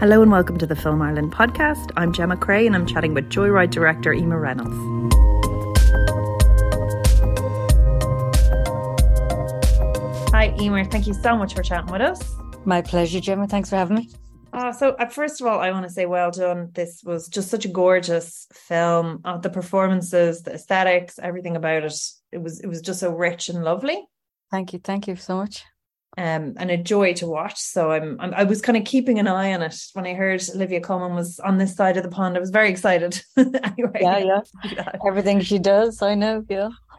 Hello and welcome to the Film Ireland podcast. I'm Gemma Cray and I'm chatting with Joyride director Emer Reynolds. Hi, Emer. Thank you so much for chatting with us. My pleasure, Gemma. Thanks for having me. Uh, so, uh, first of all, I want to say well done. This was just such a gorgeous film. Uh, the performances, the aesthetics, everything about it. It was it was just so rich and lovely. Thank you. Thank you so much um, and a joy to watch. So I'm, I'm, i was kind of keeping an eye on it when I heard Olivia Colman was on this side of the pond. I was very excited. anyway, yeah, yeah, everything she does, I know. Yeah. Oh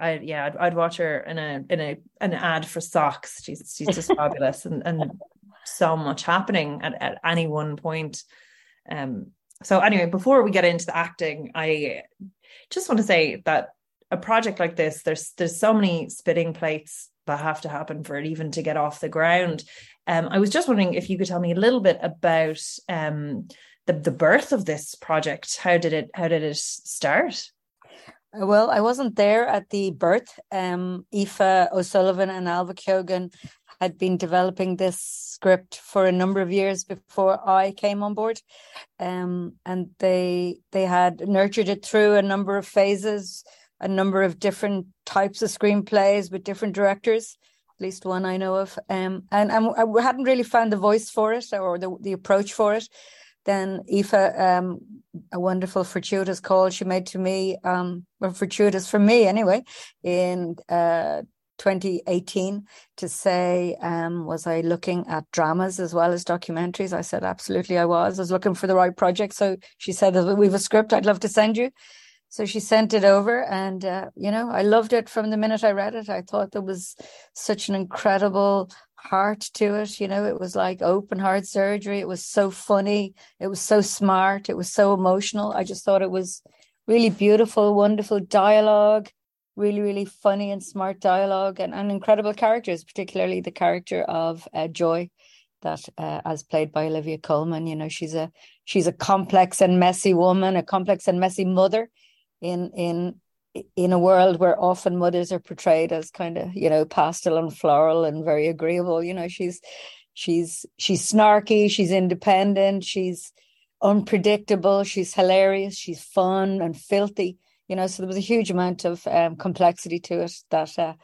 I yeah, I'd, I'd, watch her in a in a an ad for socks. She's she's just fabulous and and so much happening at, at any one point. Um. So anyway, before we get into the acting, I just want to say that a project like this, there's there's so many spitting plates that have to happen for it even to get off the ground. Um, I was just wondering if you could tell me a little bit about um, the the birth of this project. How did it How did it start? Uh, well, I wasn't there at the birth. Um, Aoife O'Sullivan and Ailbhe Keogan had been developing this script for a number of years before I came on board, um, and they they had nurtured it through a number of phases a number of different types of screenplays with different directors, at least one I know of. Um, and, and I hadn't really found the voice for it or the, the approach for it. Then Aoife, um, a wonderful fortuitous call she made to me, um, well, fortuitous for me anyway, in uh, 2018 to say, um, was I looking at dramas as well as documentaries? I said, absolutely, I was. I was looking for the right project. So she said, we have a script I'd love to send you. So she sent it over, and uh, you know, I loved it from the minute I read it. I thought there was such an incredible heart to it. You know, it was like open heart surgery. It was so funny. It was so smart. It was so emotional. I just thought it was really beautiful, wonderful dialogue, really, really funny and smart dialogue, and, and incredible characters, particularly the character of uh, Joy that uh, as played by Olivia Colman you know she's a she's a complex and messy woman a complex and messy mother in in in a world where often mothers are portrayed as kind of you know pastel and floral and very agreeable. You know she's she's she's snarky she's independent she's unpredictable she's hilarious she's fun and filthy. You know so there was a huge amount of um, complexity to it that uh,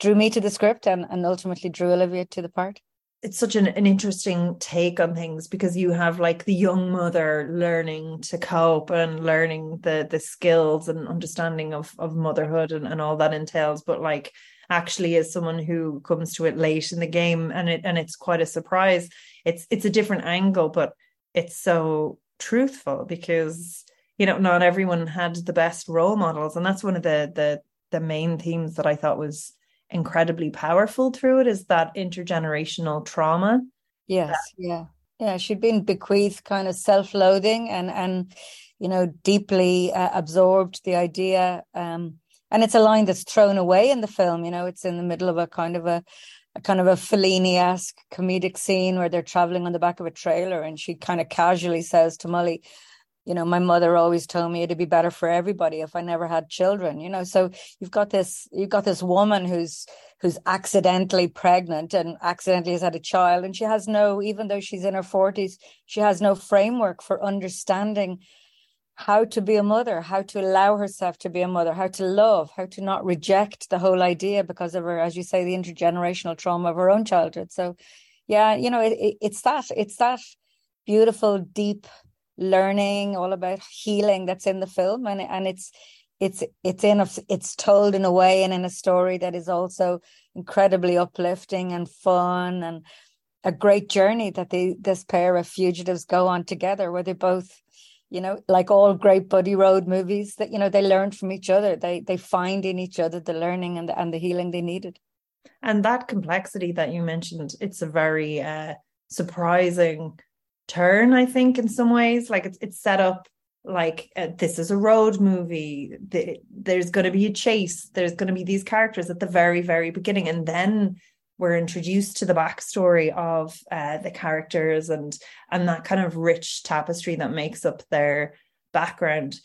drew me to the script and, and ultimately drew olivia to the part it's such an, an interesting take on things because you have like the young mother learning to cope and learning the the skills and understanding of of motherhood and, and all that entails but like actually as someone who comes to it late in the game and it and it's quite a surprise it's it's a different angle but it's so truthful because you know not everyone had the best role models. And that's one of the the the main themes that I thought was incredibly powerful through it is that intergenerational trauma. Yes, yeah. Yeah, she'd been bequeathed kind of self-loathing and and you know deeply uh, absorbed the idea um and it's a line that's thrown away in the film, you know, it's in the middle of a kind of a a kind of a Fellini-esque comedic scene where they're traveling on the back of a trailer and she kind of casually says to Mully, you know my mother always told me it'd be better for everybody if i never had children you know? So you've got this you've got this woman who's who's accidentally pregnant and accidentally has had a child and she has no even though she's in her 40s she has no framework for understanding how to be a mother how to allow herself to be a mother how to love how to not reject the whole idea because of her as you say the intergenerational trauma of her own childhood. So yeah you know it, it, it's that it's that beautiful deep learning, all about healing that's in the film, and and it's it's it's in a, it's told in a way and in a story that is also incredibly uplifting and fun and a great journey that they this pair of fugitives go on together where they both you know like all great buddy road movies that you know they learn from each other. They they find in each other the learning and the, and the healing they needed. And that complexity that you mentioned it's a very uh surprising turn i think in some ways. Like it's it's set up like uh, this is a road movie. The, there's going to be a chase. There's going to be these characters at the very very beginning. And then we're introduced to the backstory of uh, the characters and and that kind of rich tapestry that makes up their background.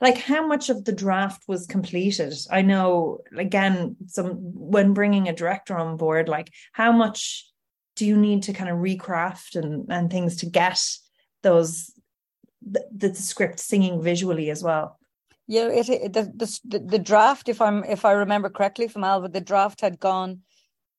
Like how much of the draft was completed? I know again some when bringing a director on board like how much do you need to kind of recraft and and things to get those the, the script singing visually as well? Yeah it, it the, the the draft if i'm if i remember correctly from Ailbhe the draft had gone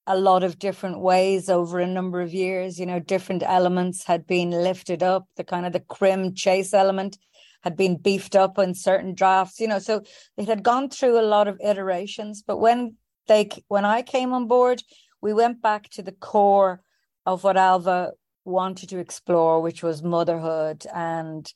a lot of different ways over a number of years. You know different elements had been lifted up. The kind of the crim chase element had been beefed up in certain drafts you know so it had gone through a lot of iterations. But when they when i came on board we went back to the core of what Ailbhe wanted to explore which was motherhood and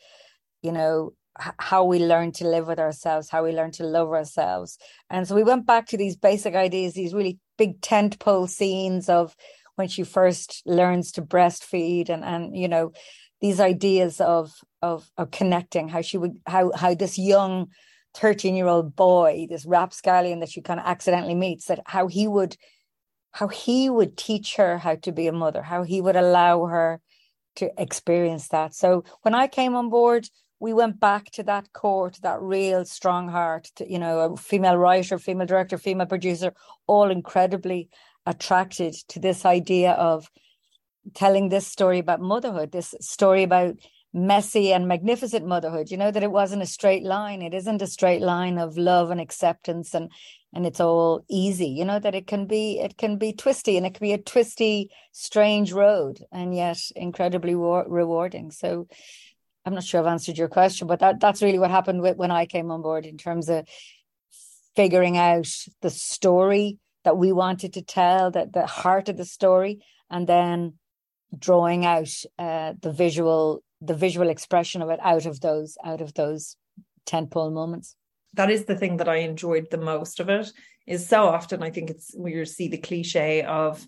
you know how we learn to live with ourselves, how we learn to love ourselves. And so we went back to these basic ideas, these really big tent pole scenes of when she first learns to breastfeed and and you know these ideas of of of connecting how she would how how this young 13 year old boy this rapscallion that she kind of accidentally meets that how he would how he would teach her how to be a mother how he would allow her to experience that so when i came on board we went back to that core, to that real strong heart, to, you know, a female writer, female director, female producer, all incredibly attracted to this idea of telling this story about motherhood, this story about messy and magnificent motherhood. You know, that it wasn't a straight line. It isn't a straight line of love and acceptance and and it's all easy, you know, that it can be it can be twisty and it can be a twisty, strange road and yet incredibly war- rewarding. So I'm not sure I've answered your question, but that that's really what happened with, when I came on board in terms of figuring out the story that we wanted to tell, that the heart of the story, and then drawing out uh, the visual the visual expression of it out of those out of those tentpole moments. That is the thing that I enjoyed the most of it. Is so often I think it's where you see the cliche of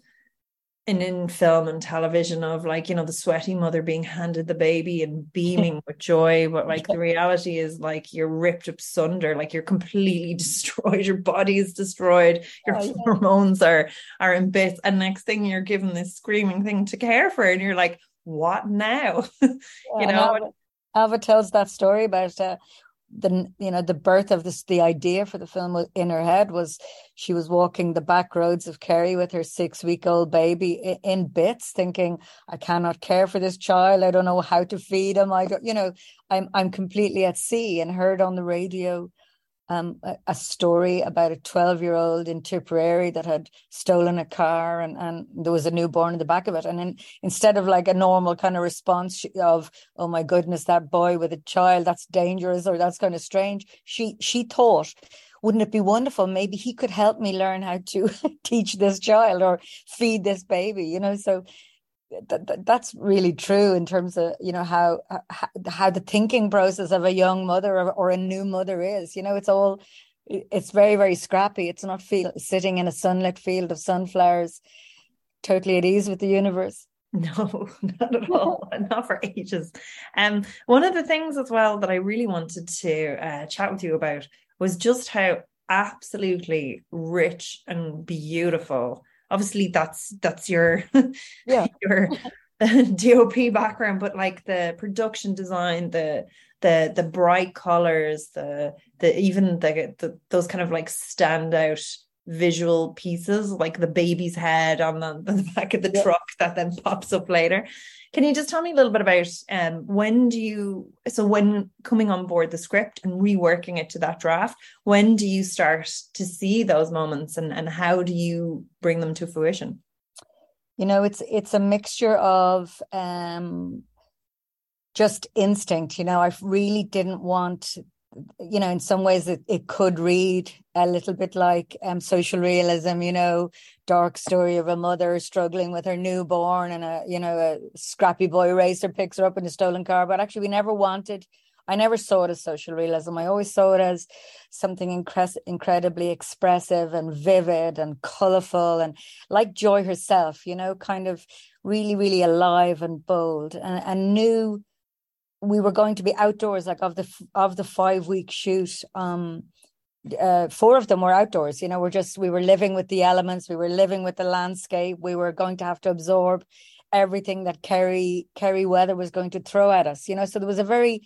and in film and television of like you know the sweaty mother being handed the baby and beaming with joy but like the reality is like you're ripped asunder like you're completely destroyed your body is destroyed your oh, yeah. hormones are are in bits and next thing you're given this screaming thing to care for and you're like what now yeah, you know Ailbhe, Ailbhe, tells that story about uh, the you know the birth of this the idea for the film in her head was she was walking the back roads of Kerry with her six week old baby in, bits thinking I cannot care for this child. I don't know how to feed him. I don't you know I'm I'm completely at sea and heard on the radio um, a, story about a 12 year old in Tipperary that had stolen a car and, and there was a newborn in the back of it. And then instead of like a normal kind of response of, oh my goodness, that boy with a child, that's dangerous or that's kind of strange, she, she thought, wouldn't it be wonderful? Maybe he could help me learn how to teach this child or feed this baby, you know? So that, that's really true in terms of you know how, how, how the thinking process of a young mother or, or, a new mother is you know it's all it's very very scrappy. It's not feel, sitting in a sunlit field of sunflowers totally at ease with the universe. No not at all. Not for ages. Um one of the things as well that i really wanted to uh, chat with you about was just how absolutely rich and beautiful obviously that's that's your yeah. your dop background but like the production design the the the bright colors the the even the, the those kind of like standout visual pieces like the baby's head on the, the back of the yeah. truck that then pops up later can you just tell me a little bit about um, when do you so when coming on board the script and reworking it to that draft, when do you start to see those moments and, and how do you bring them to fruition? You know, it's it's a mixture of um just instinct. You know, I really didn't want you know, in some ways it, it could read a little bit like um, social realism, you know, dark story of a mother struggling with her newborn and a, you know, a scrappy boy racer picks her up in a stolen car. But actually, we never wanted, I never saw it as social realism. I always saw it as something incre- incredibly expressive and vivid and colorful and like Joy herself, you know, kind of really, really alive and bold and, and knew we were going to be outdoors like of the of the five week shoot um uh, four of them were outdoors you know we're just we were living with the elements we were living with the landscape we were going to have to absorb everything that kerry kerry weather was going to throw at us you know so there was a very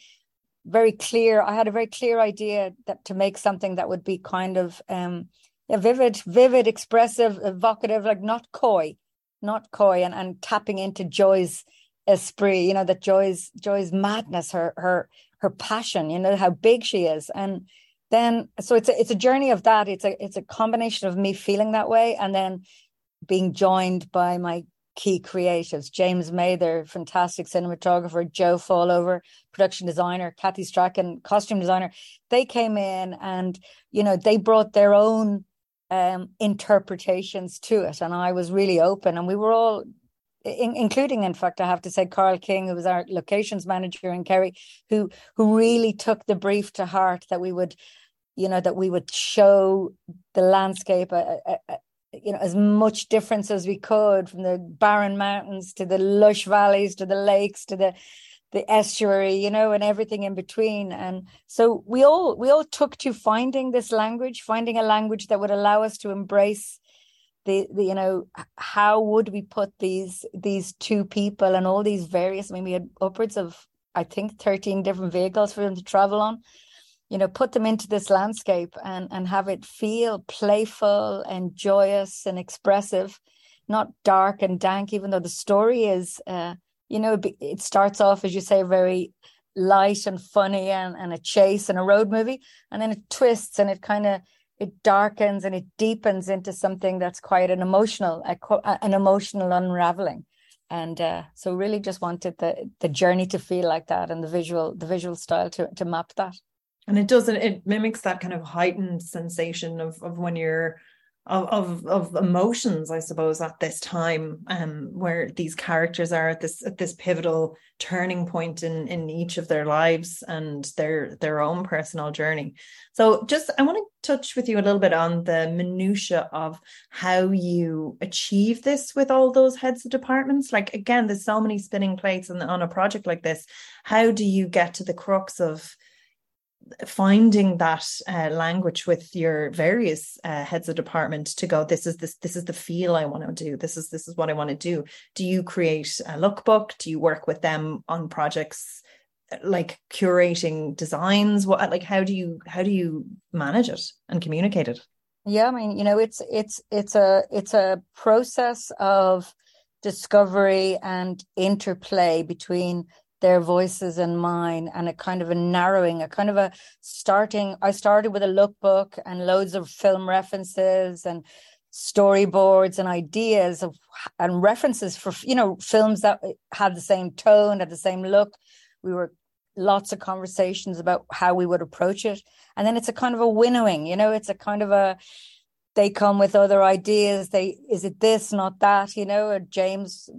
very clear i had a very clear idea that to make something that would be kind of um a vivid vivid expressive evocative like not coy not coy, and, and tapping into Joy's esprit, you know, that Joy's Joy's madness, her her her passion, you know, how big she is. And then so it's a it's a journey of that. It's a it's a combination of me feeling that way and then being joined by my key creatives James Mather, fantastic cinematographer, Joe Fallover, production designer, Kathy Strachan, costume designer. They came in and, you know, they brought their own um, interpretations to it. And I was really open, and we were all. In, including, in fact, I have to say, Carl King, who was our locations manager in Kerry, who who really took the brief to heart that we would, you know, that we would show the landscape a, a, a, you know as much difference as we could from the barren mountains to the lush valleys to the lakes to the the estuary you know and everything in between. And so we all we all took to finding this language finding a language that would allow us to embrace the, the you know how would we put these these two people and all these various I mean we had upwards of I think 13 different vehicles for them to travel on you know put them into this landscape and and have it feel playful and joyous and expressive not dark and dank even though the story is uh, you know it starts off as you say very light and funny and, and a chase and a road movie and then it twists and it kind of it darkens and it deepens into something that's quite an emotional an emotional unraveling. And uh, so really just wanted the the journey to feel like that and the visual the visual style to to map that. And it doesn't it mimics that kind of heightened sensation of of when you're of of, of emotions i suppose at this time um where these characters are at this at this pivotal turning point in in each of their lives and their their own personal journey. So just i want to touch with you a little bit on the minutia of how you achieve this with all those heads of departments. Like again there's so many spinning plates on, on a project like this. How do you get to the crux of finding that uh, language with your various uh, heads of department to go this is this this is the feel i want to do. This is this is what i want to do. Do you create a lookbook? Do you work with them on projects like curating designs? What like how do you how do you manage it and communicate it? Yeah i mean you know it's it's it's a it's a process of discovery and interplay between their voices and mine and a kind of a narrowing a kind of a starting i started with a lookbook and loads of film references and storyboards and ideas of and references for you know films that had the same tone had the same look. We were lots of conversations about how we would approach it. And then it's a kind of a winnowing you know it's a kind of a they come with other ideas. They is it this not that you know? James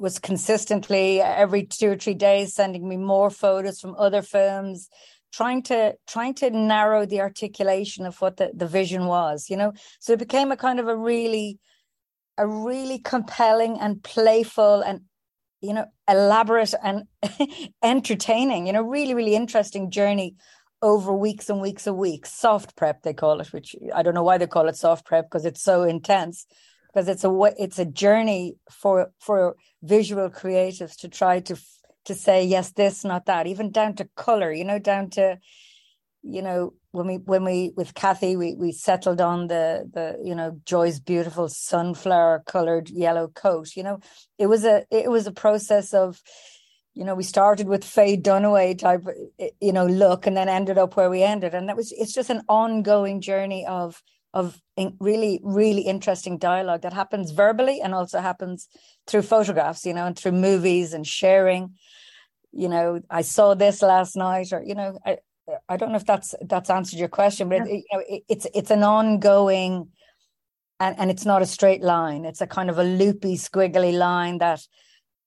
was consistently uh, every two or three days sending me more photos from other films trying to trying to narrow the articulation of what the, the vision was you know? So it became a kind of a really a really compelling and playful and you know elaborate and entertaining you know really really interesting journey over weeks and weeks and weeks. Soft prep they call it which i don't know why they call it soft prep because it's so intense because it's a it's a journey for for visual creatives to try to to say yes this not that even down to color you know down to you know when we when we with Kathy we we settled on the the you know Joy's beautiful sunflower colored yellow coat you know? It was a it was a process of you know we started with Faye Dunaway type eh, you know look and then ended up where we ended. And that was it's just an ongoing journey of of really really interesting dialogue that happens verbally and also happens through photographs you know and through movies and sharing. You know i saw this last night or you know i i don't know if that's that's answered your question but yeah. it, you know, it, it's it's an ongoing and and it's not a straight line. It's a kind of a loopy squiggly line that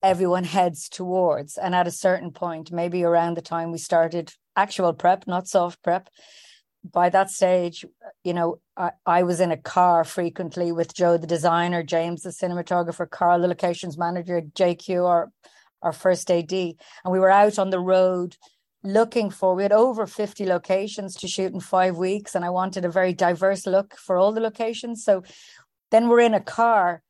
everyone heads towards. And at a certain point maybe around the time we started actual prep not soft prep by that stage, you know, I, I was in a car frequently with Joe, the designer, James, the cinematographer, Carl, the locations manager, JQ, our, our first AD. And we were out on the road looking for, we had over 50 locations to shoot in five weeks. And I wanted a very diverse look for all the locations. So then we're in a car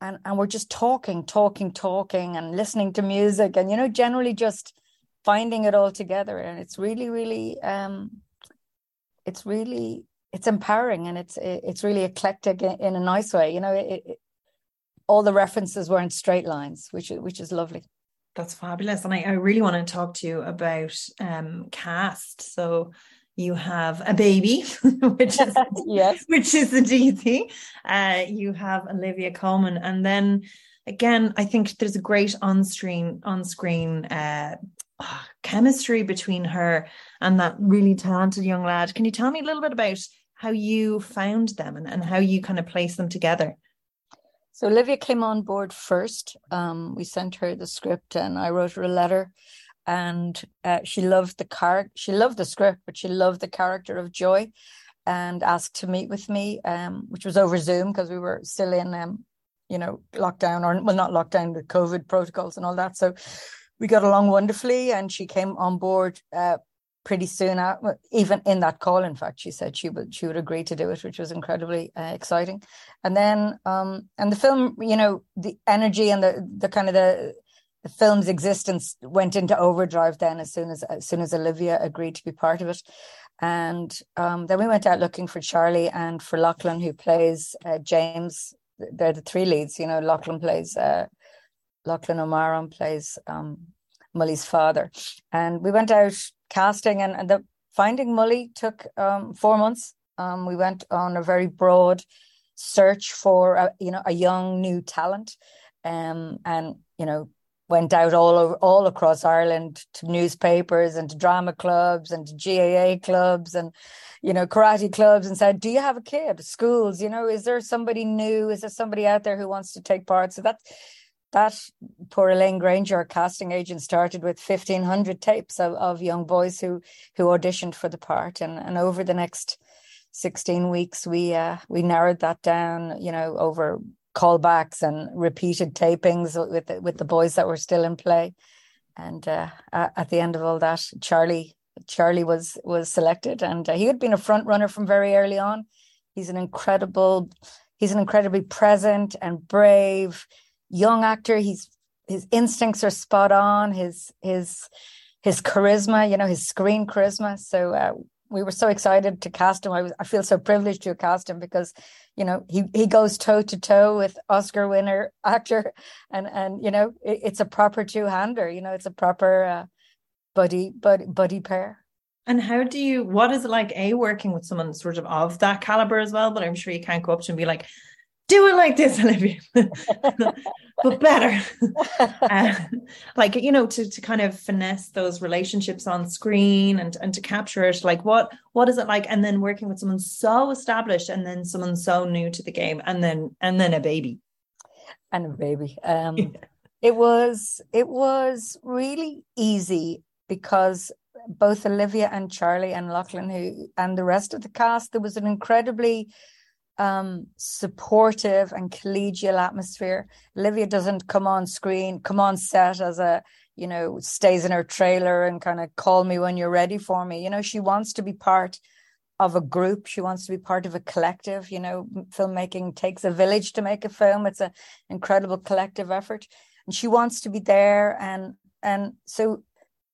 and, and we're just talking, talking, talking and listening to music and, you know, generally just finding it all together. And it's really, really, um, it's really it's empowering and it's it's really eclectic in, a nice way you know it, it, all the references were in straight lines, which which is lovely. That's fabulous. And I, I really want to talk to you about um, cast. So you have a baby, which is yes, which is the DT. Uh, you have Olivia Colman and then again, I think there's a great on-screen on-screen uh, chemistry between her and that really talented young lad. Can you tell me a little bit about how you found them and, and how you kind of place them together? So Olivia came on board first. Um, we sent her the script, and I wrote her a letter. And uh, she loved the car. She loved the script, but she loved the character of Joy, and asked to meet with me, um, which was over Zoom because we were still in, um, you know, lockdown or well, not lockdown, the COVID protocols and all that. So we got along wonderfully, and she came on board uh, pretty soon out, even in that call in fact she said she would she would agree to do it which was incredibly uh, exciting. And then um and the film you know the energy and the the kind of the the film's existence went into overdrive then as soon as as soon as Olivia agreed to be part of it. And um then we went out looking for Charlie and for Lochlann who plays uh, James. They're the three leads you know Lochlann plays uh Lochlann Ó Mearáin plays um Mully's father and we went out casting and, and the finding Mully took um, four months. Um, we went on a very broad search for a, you know a young new talent, um, and you know went out all over all across Ireland to newspapers and to drama clubs and to GAA clubs and you know karate clubs and said, "Do you have a kid?" Schools, you know, is there somebody new? Is there somebody out there who wants to take part? So that's that poor Elaine Granger, casting agent, started with fifteen hundred tapes of, of young boys who who auditioned for the part, and and over the next sixteen weeks, we uh, we narrowed that down. You know, over callbacks and repeated tapings with the, with the boys that were still in play, and uh, at the end of all that, Charlie Charlie was was selected, and uh, he had been a front runner from very early on. He's an incredible, he's an incredibly present and brave young actor. He's his instincts are spot on. His his his charisma, you know, his screen charisma. So uh, we were so excited to cast him. I was I feel so privileged to cast him because, you know, he he goes toe to toe with Oscar winner actor, and and you know it, it's a proper two hander. You know, it's a proper uh, buddy buddy buddy pair. And how do you? What is it like? A working with someone sort of of that caliber as well. But I'm sure you can't go up to and be like, do it like this, Olivia, but better. uh, like you know, to to kind of finesse those relationships on screen and and to capture it. Like what what is it like? And then working with someone so established, and then someone so new to the game, and then and then a baby, and a baby. Um, yeah. It was it was really easy because both Olivia and Charlie and Lochlann, who and the rest of the cast, there was an incredibly um, supportive and collegial atmosphere. Olivia doesn't come on screen, come on set as a, you know, stays in her trailer and kind of call me when you're ready for me. You know, she wants to be part of a group. She wants to be part of a collective. You know, filmmaking takes a village to make a film. It's an incredible collective effort. And she wants to be there. And and so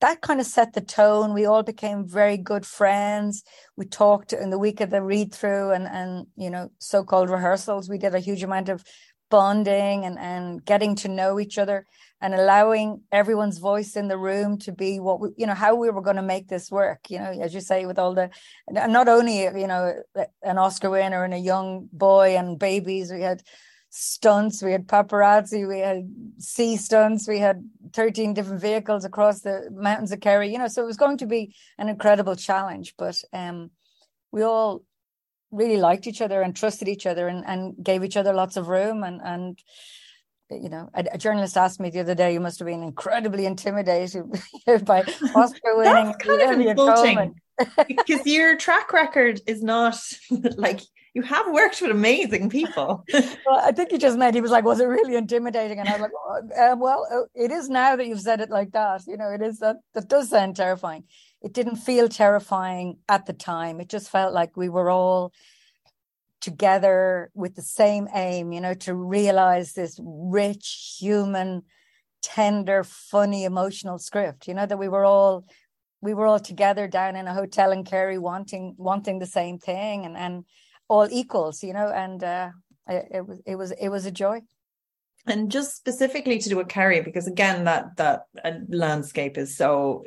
that kind of set the tone. We all became very good friends. We talked in the week of the read through and and you know so-called rehearsals. We did a huge amount of bonding and and getting to know each other and allowing everyone's voice in the room to be what we you know how we were going to make this work you know as you say with all the not only you know an oscar winner and a young boy and babies we had stunts. We had paparazzi, we had sea stunts, we had 13 different vehicles across the mountains of Kerry, you know, so it was going to be an incredible challenge. But um, we all really liked each other and trusted each other and, and gave each other lots of room and and you know, a, a, journalist asked me the other day, you must have been incredibly intimidated by Oscar winning Olivia Colman. because your track record is not like you have worked with amazing people. well, I think he just meant he was like, was it really intimidating? And I was like, oh, uh, well, uh, it is now that you've said it like that. You know, it is that that does sound terrifying. It didn't feel terrifying at the time. It just felt like we were all together with the same aim, you know, to realize this rich, human, tender, funny, emotional script. You know that we were all we were all together down in a hotel in Kerry wanting wanting the same thing and and all equals, you know, and uh, it, it was it was it was a joy. and just specifically to do with Kerry, because again, that that uh, landscape is so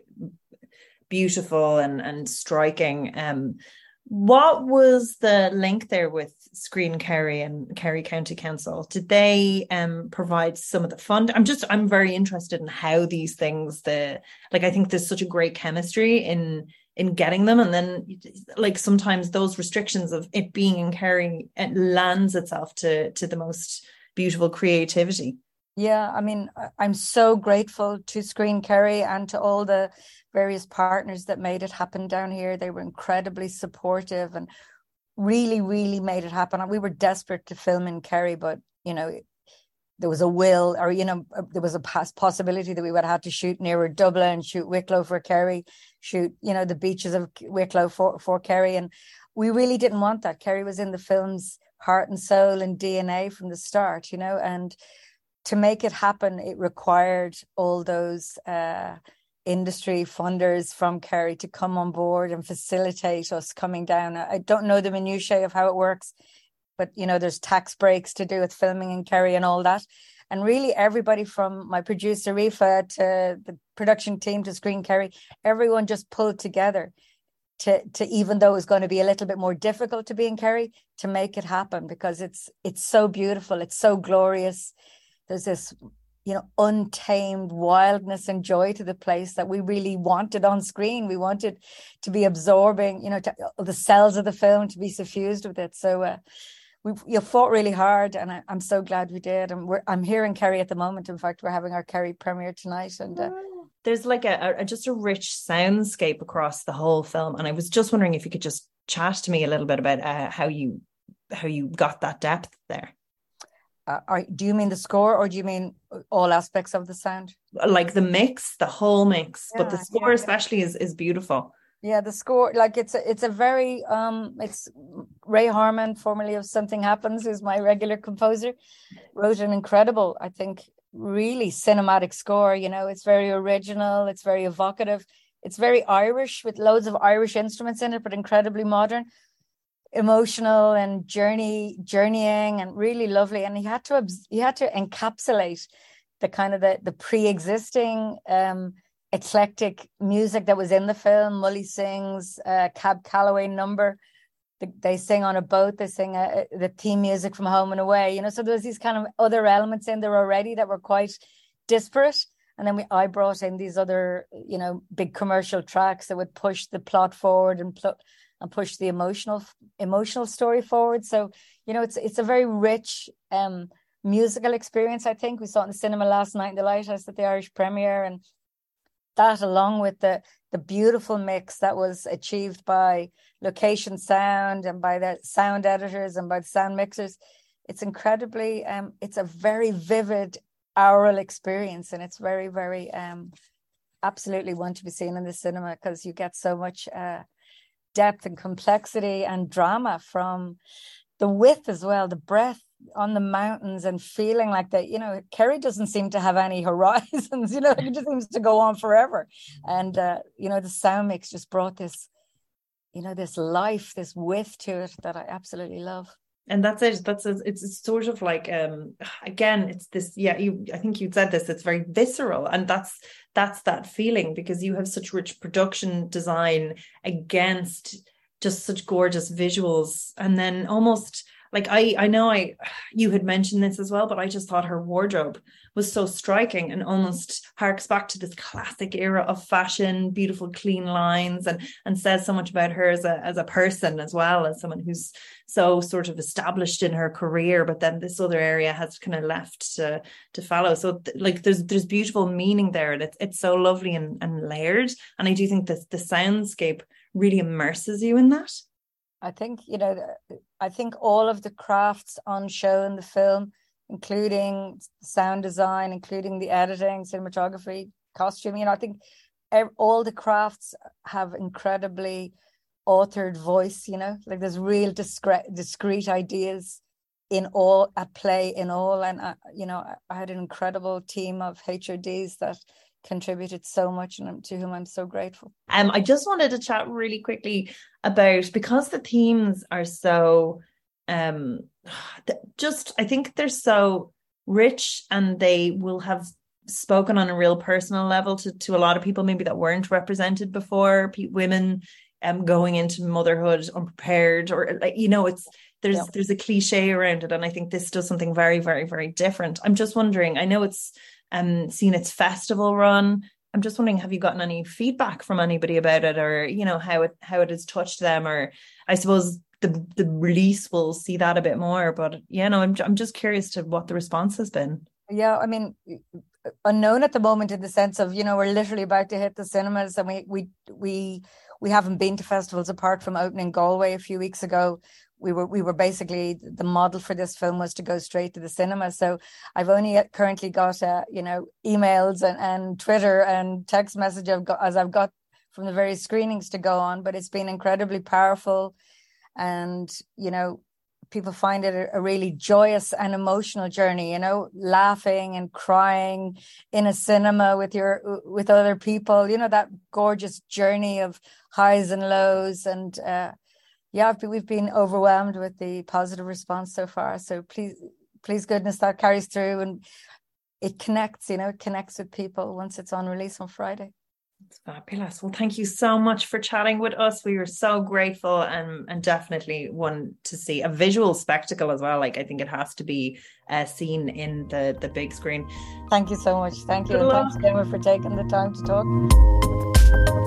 beautiful and and striking. Um, what was the link there with Screen Kerry and Kerry County Council? Did they um, provide some of the fund? I'm just I'm very interested in how these things the like I think there's such a great chemistry in in getting them and then like sometimes those restrictions of it being in Kerry it lands itself to to the most beautiful creativity. Yeah, I mean, I'm so grateful to Screen Kerry and to all the various partners that made it happen down here. They were incredibly supportive and really, really made it happen. We were desperate to film in Kerry, but you know, there was a will, or you know, uh, there was a possibility that we would have to shoot nearer Dublin, shoot Wicklow for Kerry, shoot you know the beaches of Wicklow for for Kerry, and we really didn't want that. Kerry was in the film's heart and soul and DNA from the start, you know, and to make it happen, it required all those uh, industry funders from Kerry to come on board and facilitate us coming down. I don't know the minutiae of how it works, but you know, there's tax breaks to do with filming in Kerry and all that. And really, everybody from my producer Aoife to the production team to Screen Kerry, everyone just pulled together to to even though it's going to be a little bit more difficult to be in Kerry to make it happen because it's it's so beautiful, it's so glorious. There's this you know untamed wildness and joy to the place that we really wanted on screen. We wanted to be absorbing, you know, to, the cells of the film to be suffused with it. So. Uh, we you fought really hard, and I, am so glad we did. And we're I'm here in Kerry at the moment. In fact, we're having our Kerry premiere tonight, and uh, there's like a, a, just a rich soundscape across the whole film and i was just wondering if you could just chat to me a little bit about uh, how you how you got that depth there uh, are, do you mean the score or do you mean all aspects of the sound like the mix the whole mix yeah, but the score yeah, especially yeah. is is beautiful yeah the score like it's a it's a very um it's ray harman formerly of something happens who's my regular composer wrote an incredible i think really cinematic score. You know, it's very original, it's very evocative, it's very Irish with loads of Irish instruments in it, but incredibly modern, emotional and journey journeying and really lovely. And he had to he had to encapsulate the kind of the the pre-existing um eclectic music that was in the film. Mully sings uh, Cab Calloway number. They sing on a boat. They sing a, uh, the theme music from home and away you know? So there's these kind of other elements in there already that were quite disparate. And then we i brought in these other you know big commercial tracks that would push the plot forward and pl- and push the emotional emotional story forward. So you know it's it's a very rich um musical experience i think. We saw it in the cinema last night in the lighthouse at the irish premiere and that along with the the beautiful mix that was achieved by location sound and by the sound editors and by the sound mixers it's incredibly um it's a very vivid aural experience and it's very very um absolutely one to be seen in the cinema because you get so much uh depth and complexity and drama from the width as well the breadth on the mountains and feeling like that you know kerry doesn't seem to have any horizons you know it just seems to go on forever. And uh you know the sound mix just brought this you know this life this width to it that i absolutely love. And that's it that's a, it's sort of like um again it's this yeah you i think you said this it's very visceral and that's that's that feeling because you have such rich production design against just such gorgeous visuals and then almost like I I know I you had mentioned this as well, but I just thought her wardrobe was so striking and almost harks back to this classic era of fashion, beautiful clean lines, and and says so much about her as a as a person as well as someone who's so sort of established in her career, but then this other area has kind of left to to follow. So like there's there's beautiful meaning there, and it's it's so lovely and, and layered. And I do think that the soundscape really immerses you in that. I think you know I think all of the crafts on show in the film, including sound design, including the editing, cinematography, costume, you know, I think all the crafts have incredibly authored voice, you know, like there's real discreet, discrete ideas in all at play in all. And, uh, you know, I had an incredible team of HODs that contributed so much and to whom I'm so grateful. Um, I just wanted to chat really quickly about because the themes are so um just I think they're so rich and they will have spoken on a real personal level to, to a lot of people maybe that weren't represented before P- women um going into motherhood unprepared or like you know it's there's yeah. there's a cliche around it and I think this does something very very very different I'm just wondering I know it's um seen its festival run. I'm just wondering have you gotten any feedback from anybody about it or you know how it how it has touched them? Or I suppose the the release will see that a bit more but yeah no I'm I'm just curious to what the response has been. Yeah I mean unknown at the moment in the sense of you know we're literally about to hit the cinemas and we we we we haven't been to festivals apart from opening Galway a few weeks ago we were we were basically the model for this film was to go straight to the cinema. So i've only currently got uh, you know emails and, and twitter and text message I've got, as i've got from the various screenings to go on but it's been incredibly powerful. And you know people find it a, a really joyous and emotional journey you know laughing and crying in a cinema with your with other people you know that gorgeous journey of highs and lows and uh, yeah, we've been overwhelmed with the positive response so far. So please, please goodness that carries through and it connects, you know, it connects with people once it's on release on Friday. It's fabulous. Well, thank you so much for chatting with us. We were so grateful and and definitely one to see a visual spectacle as well. Like I think it has to be uh, seen in the the big screen. Thank you so much. Thank you. Good and luck. thanks Emma for taking the time to talk.